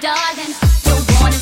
darling, don't wanna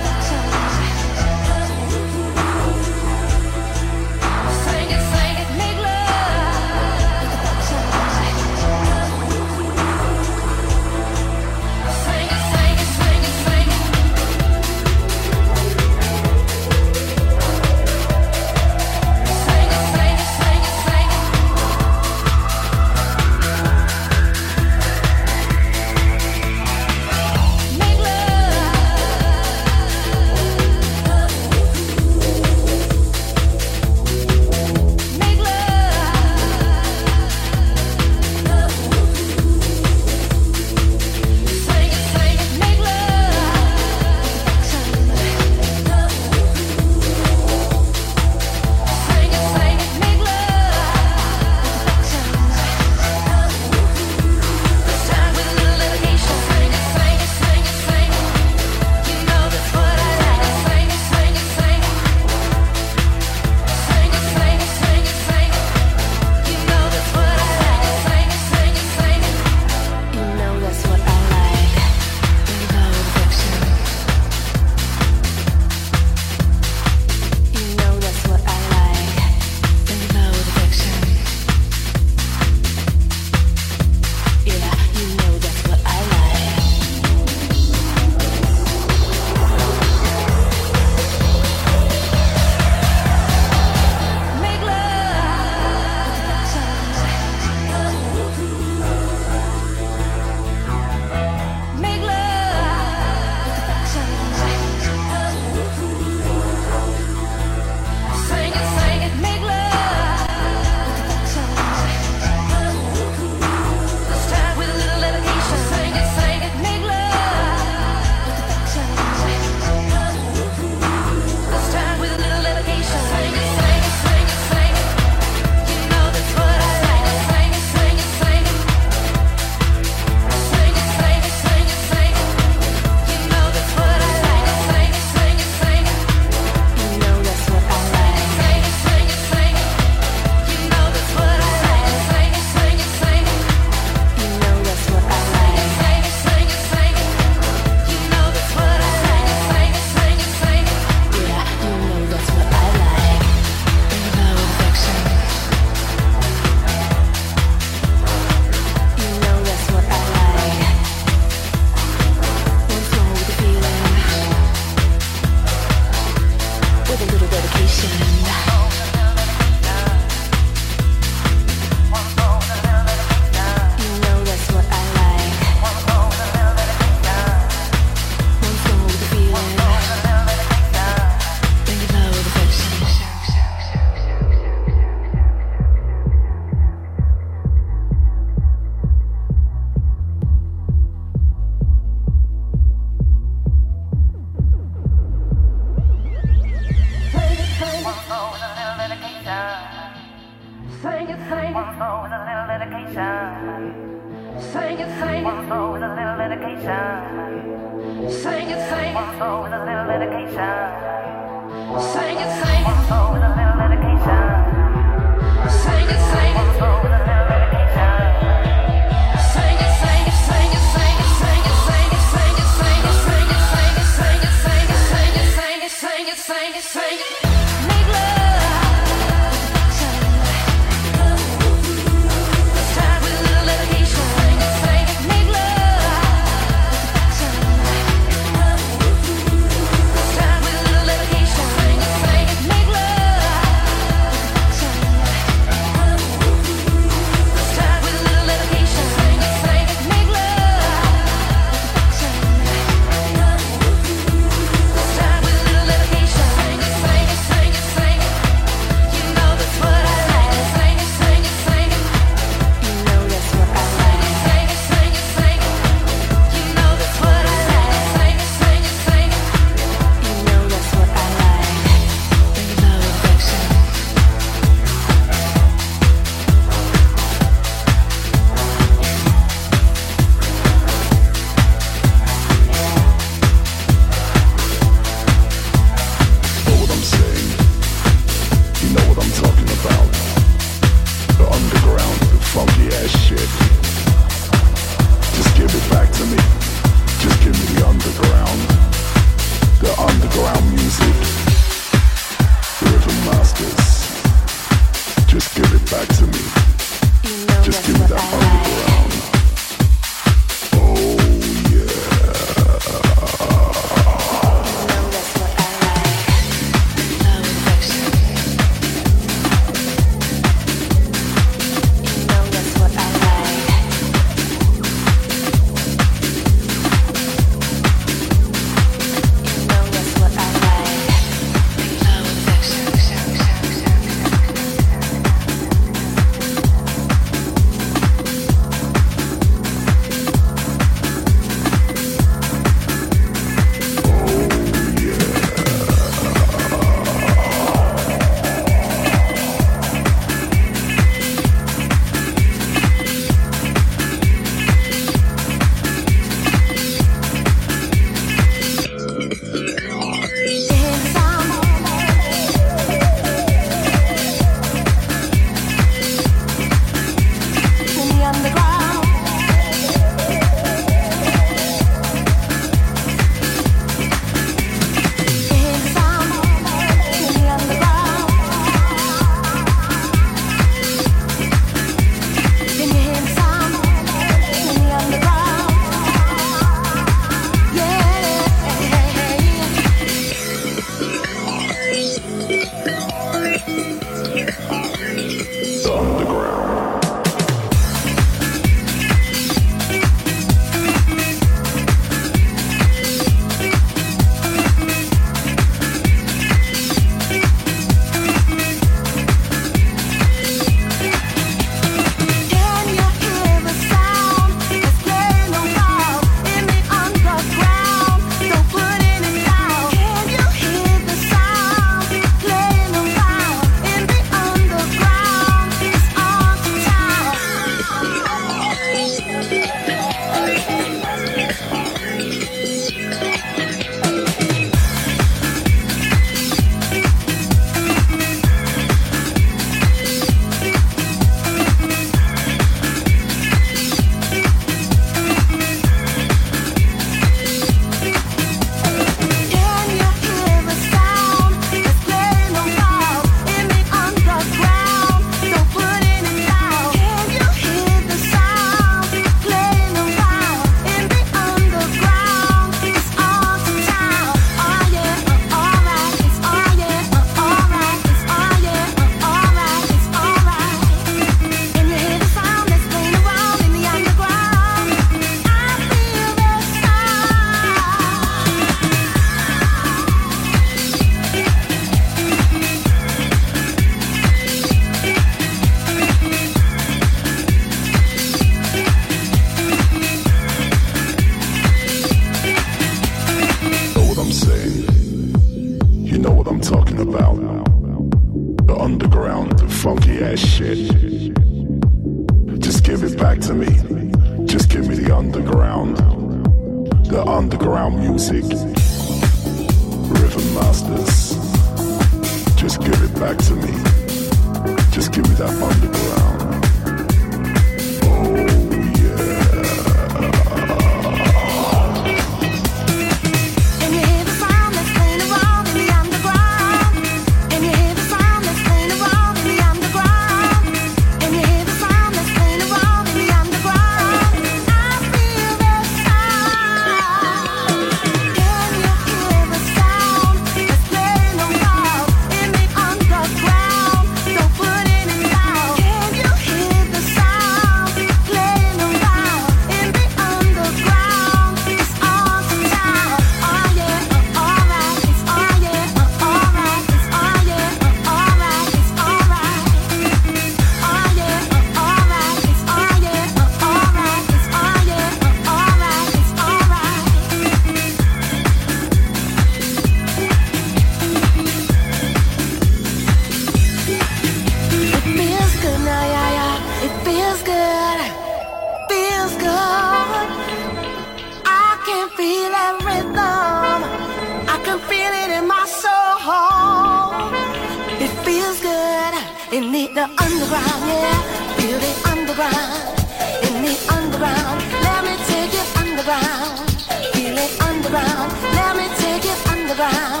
need the underground, yeah. Feel the underground. In the underground, let me take it underground. Feel it underground, let me take it underground.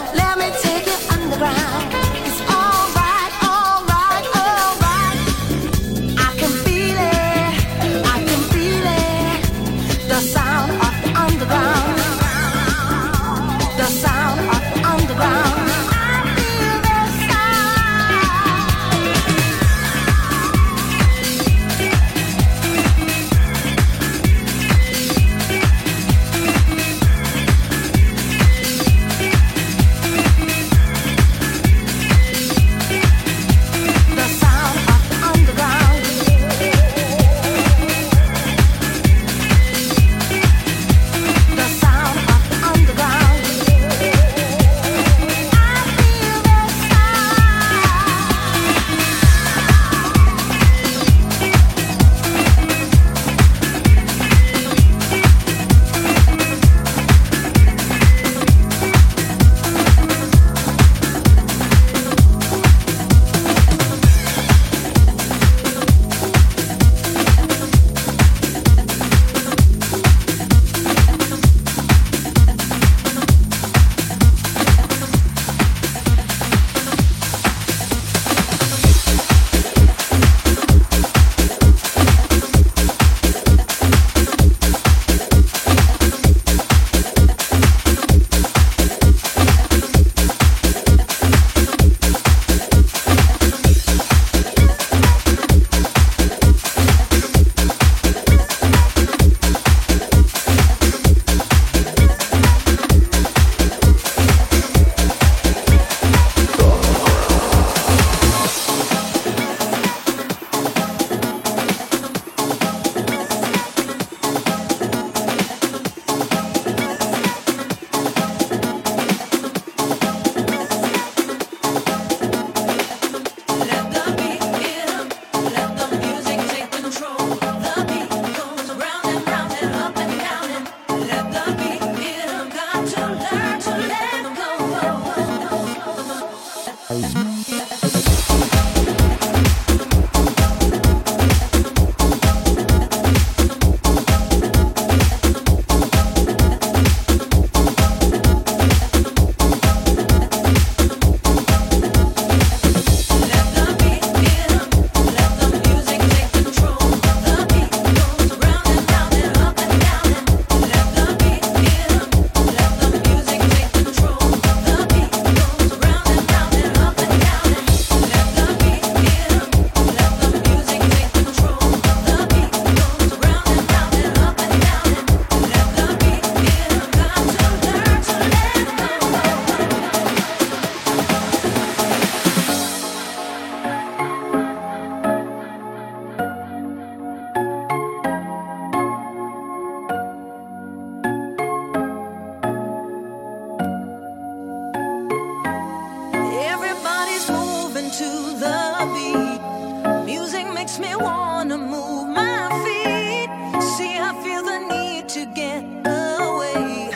to the beat. Music makes me wanna move my feet. See, I feel the need to get away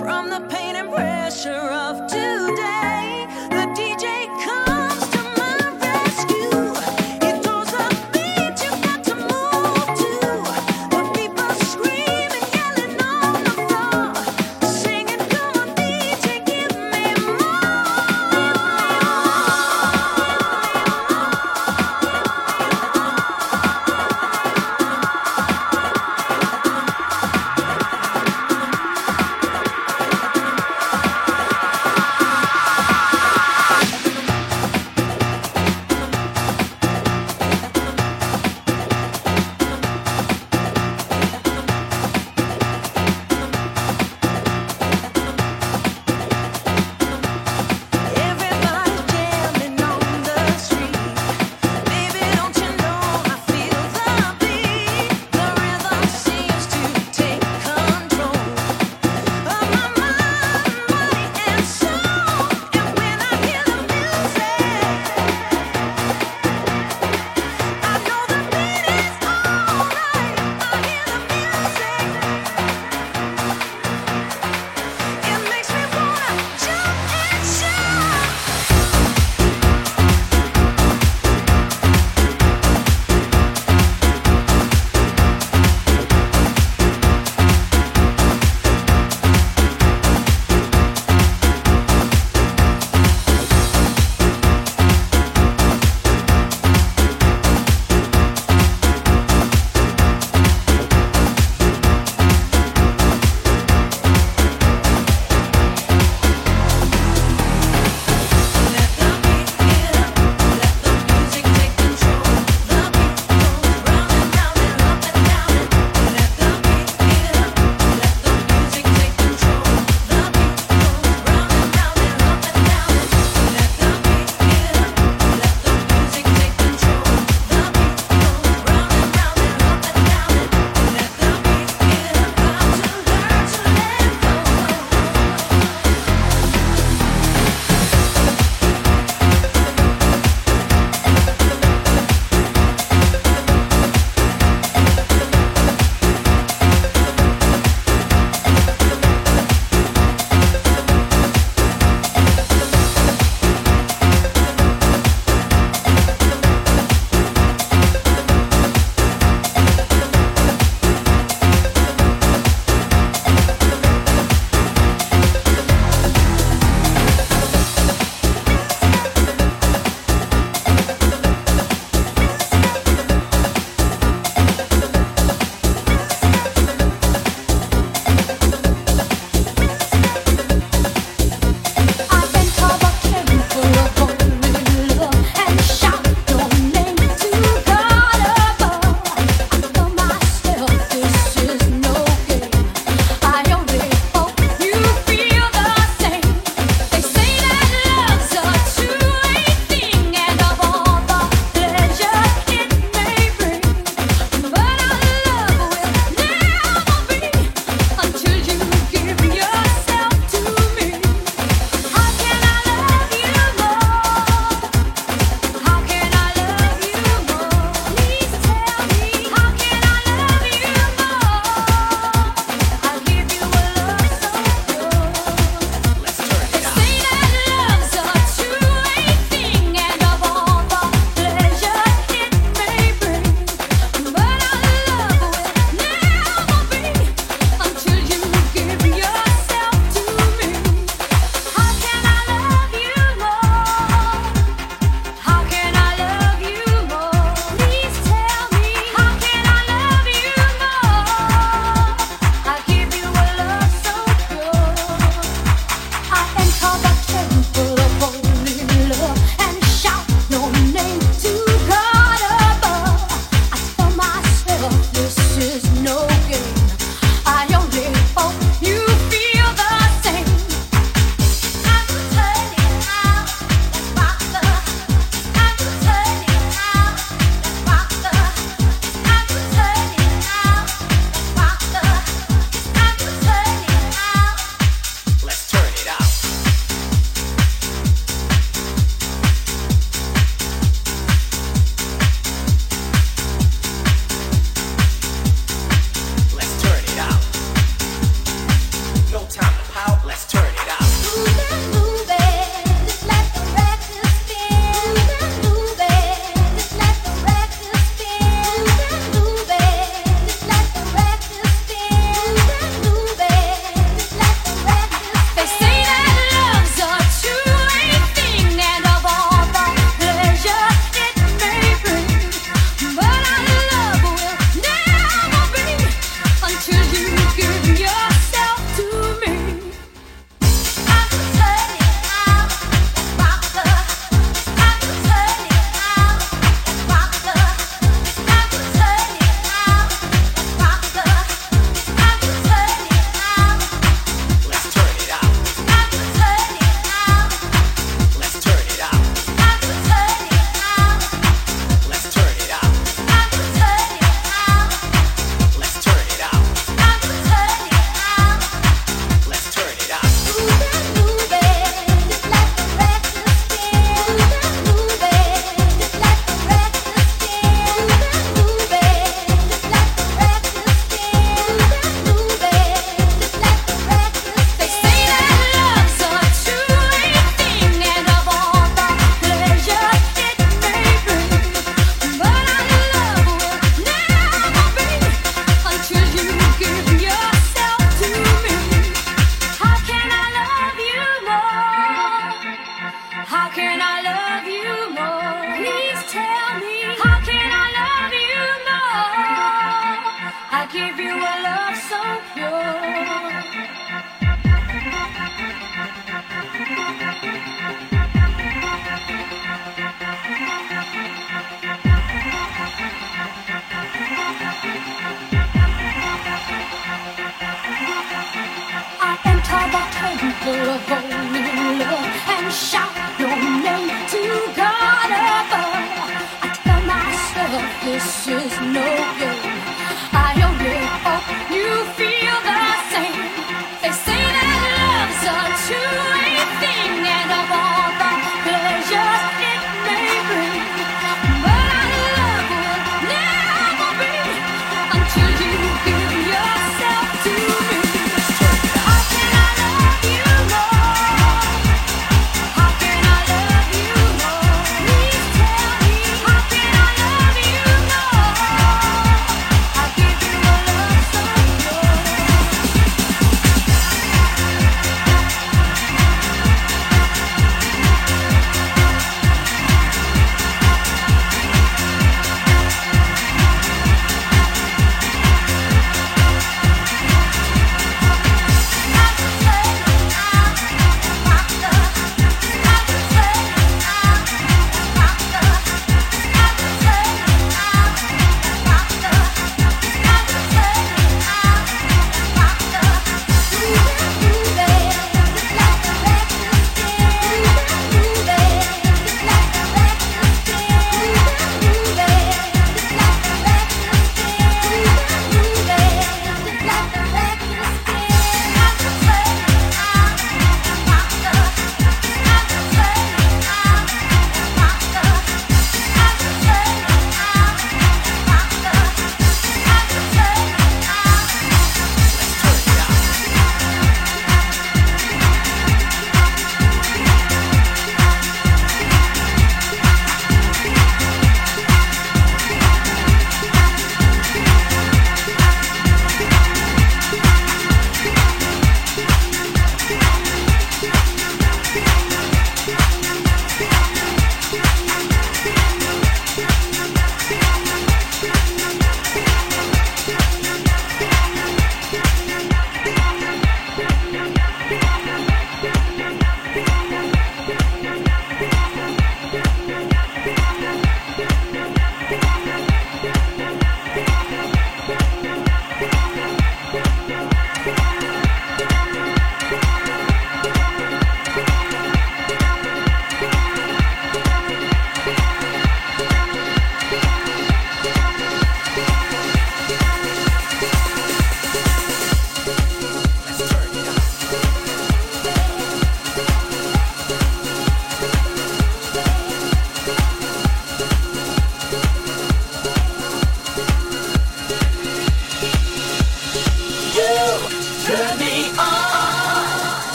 from the pain and pressure of.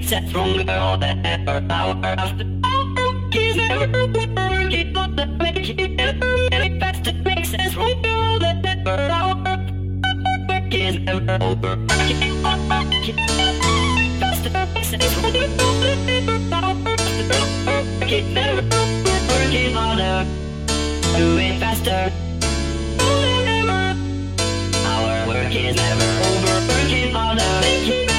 it's a stronger or than ever. Power of the is ever working on the make it ever fast it makes us stronger than ever. Power is ever over. Working ever. Working harder doing faster. Our work is never over. Working harder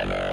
Clever.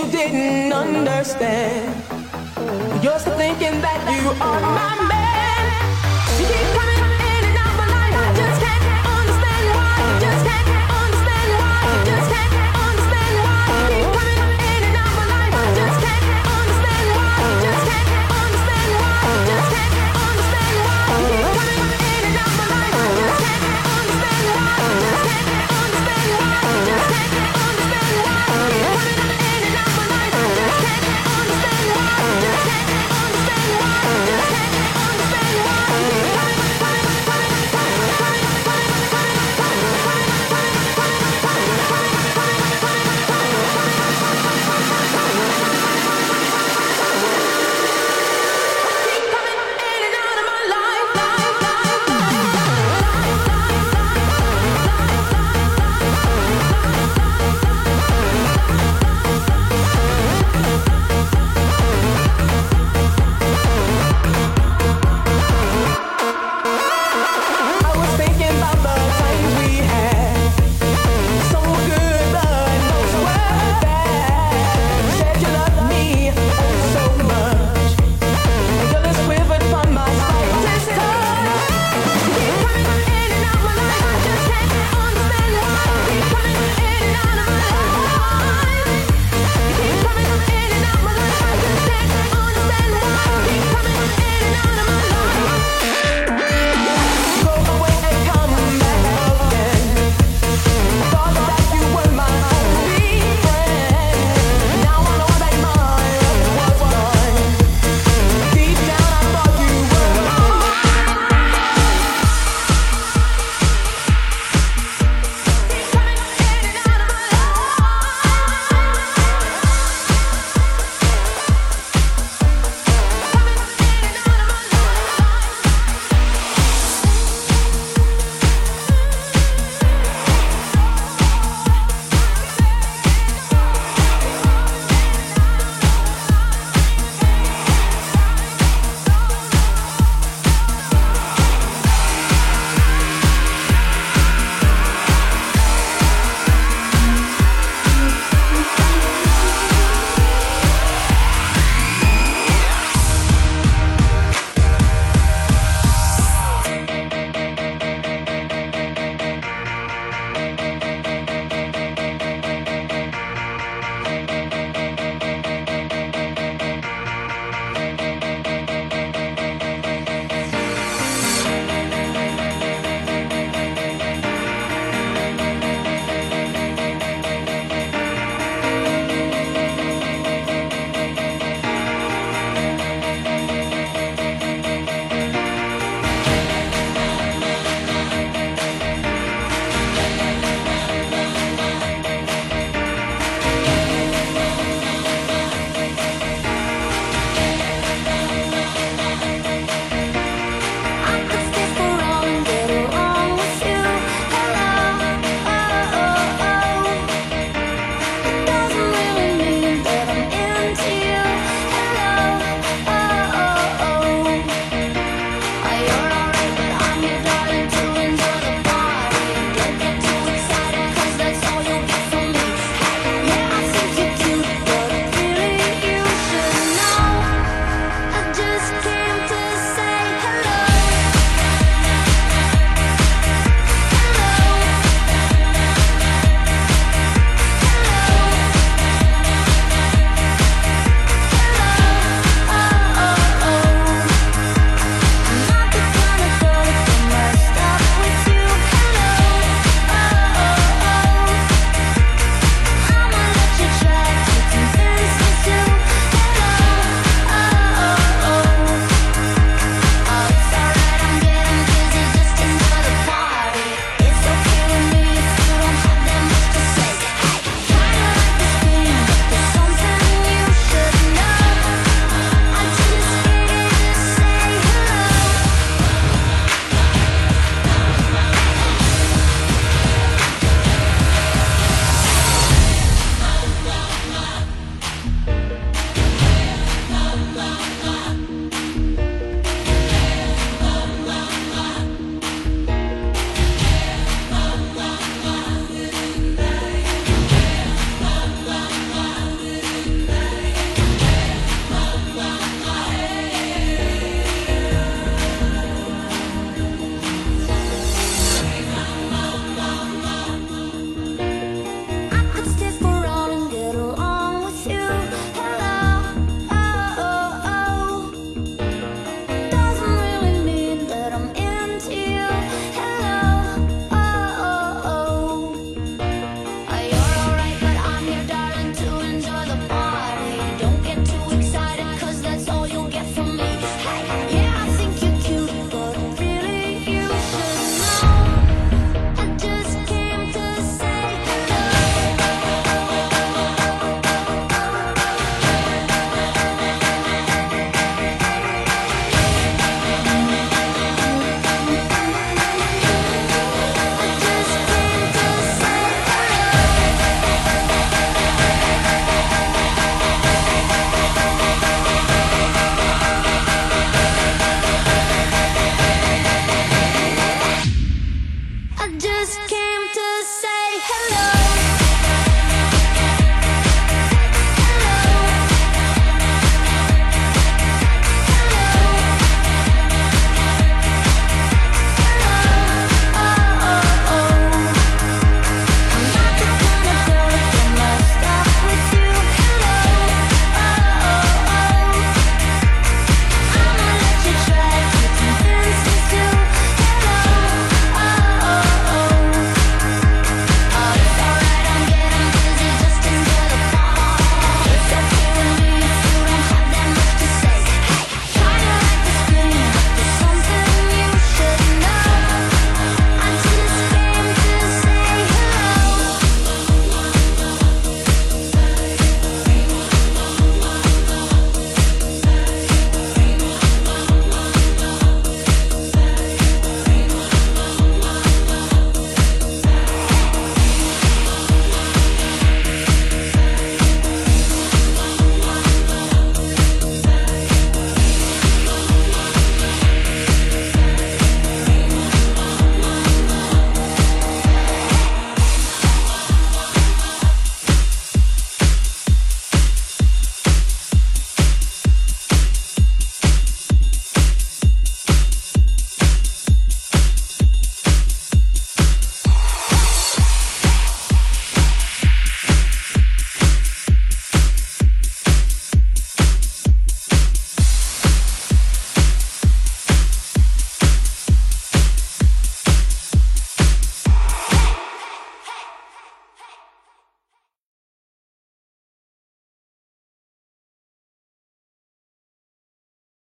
You didn't understand. You're still thinking that you are.